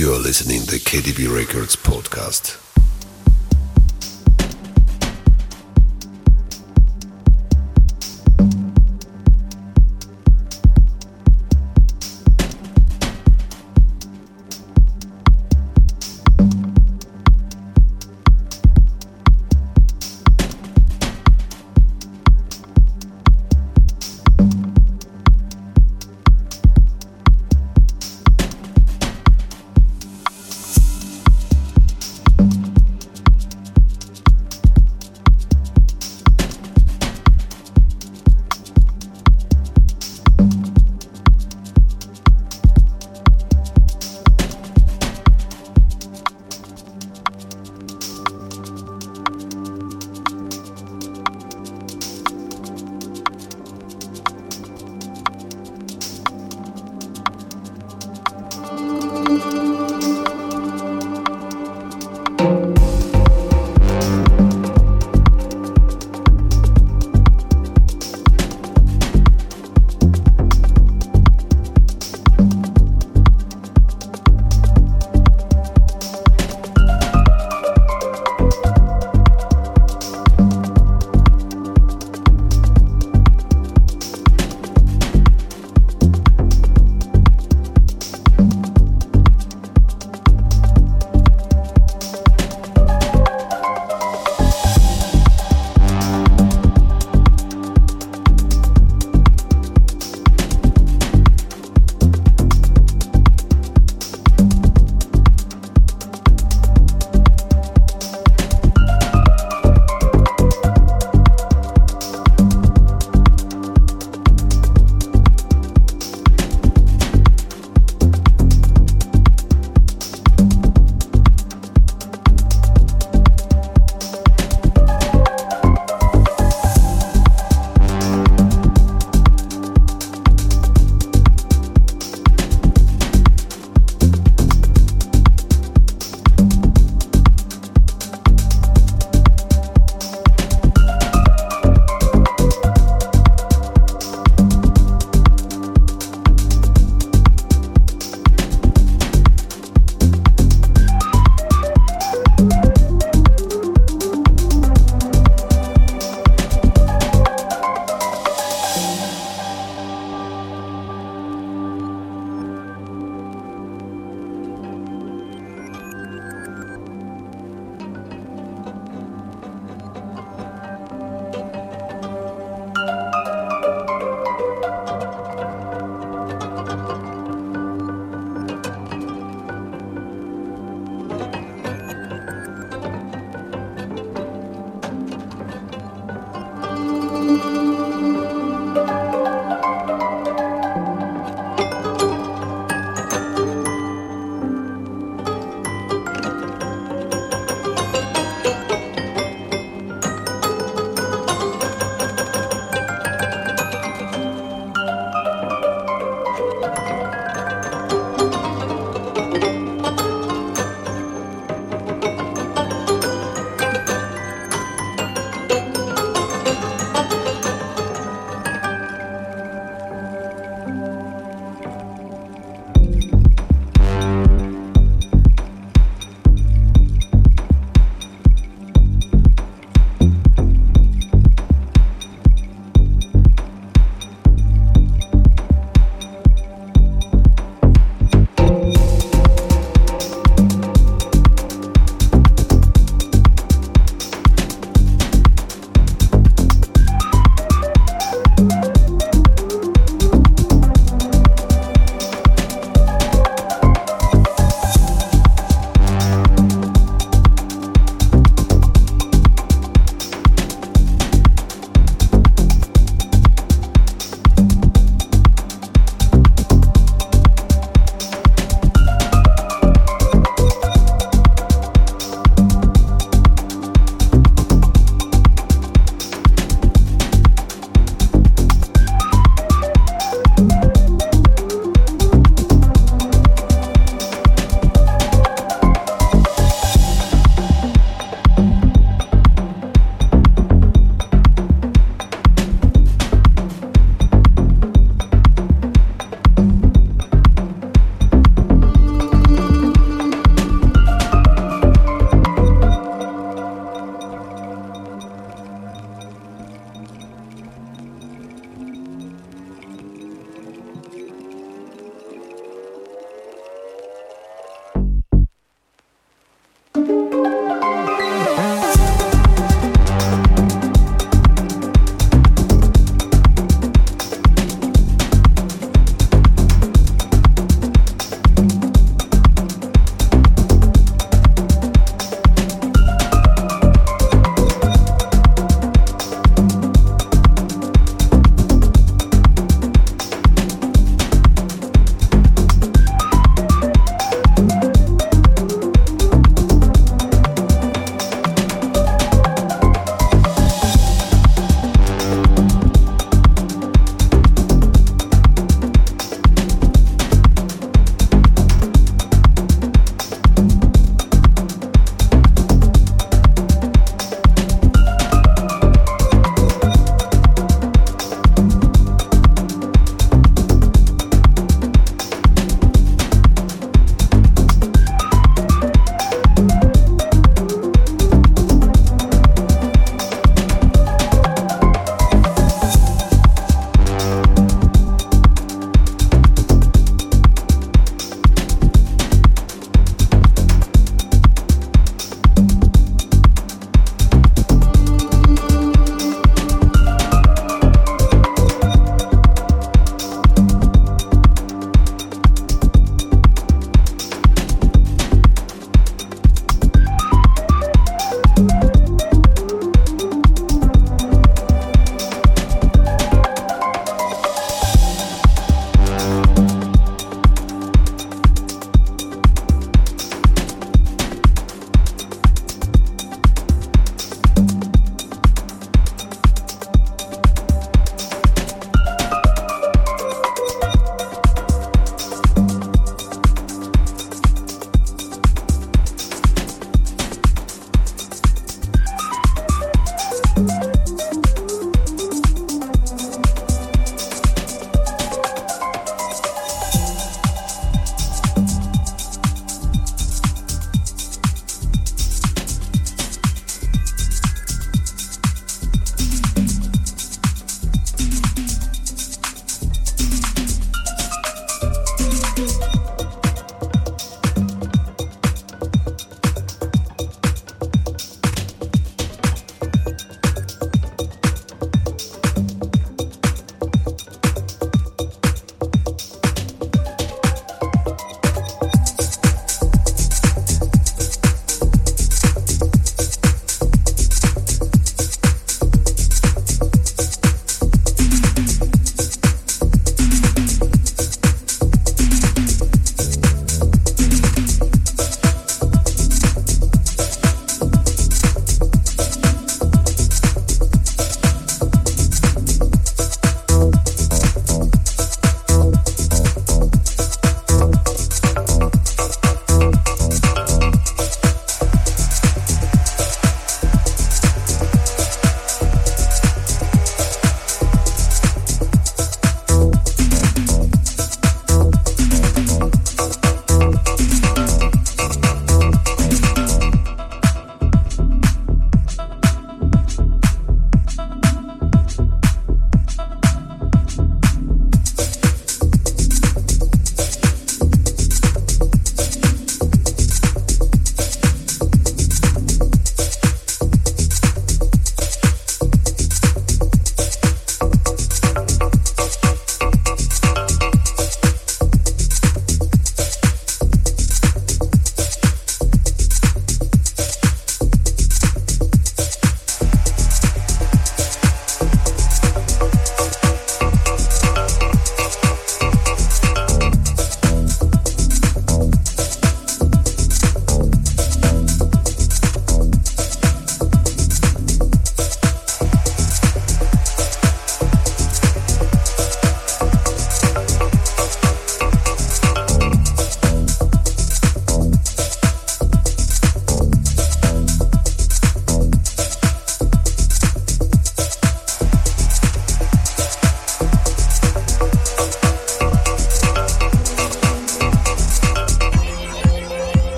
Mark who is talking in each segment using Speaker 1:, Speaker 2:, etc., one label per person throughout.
Speaker 1: You are listening to the KDB Records podcast.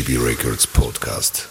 Speaker 1: KDB Records podcast.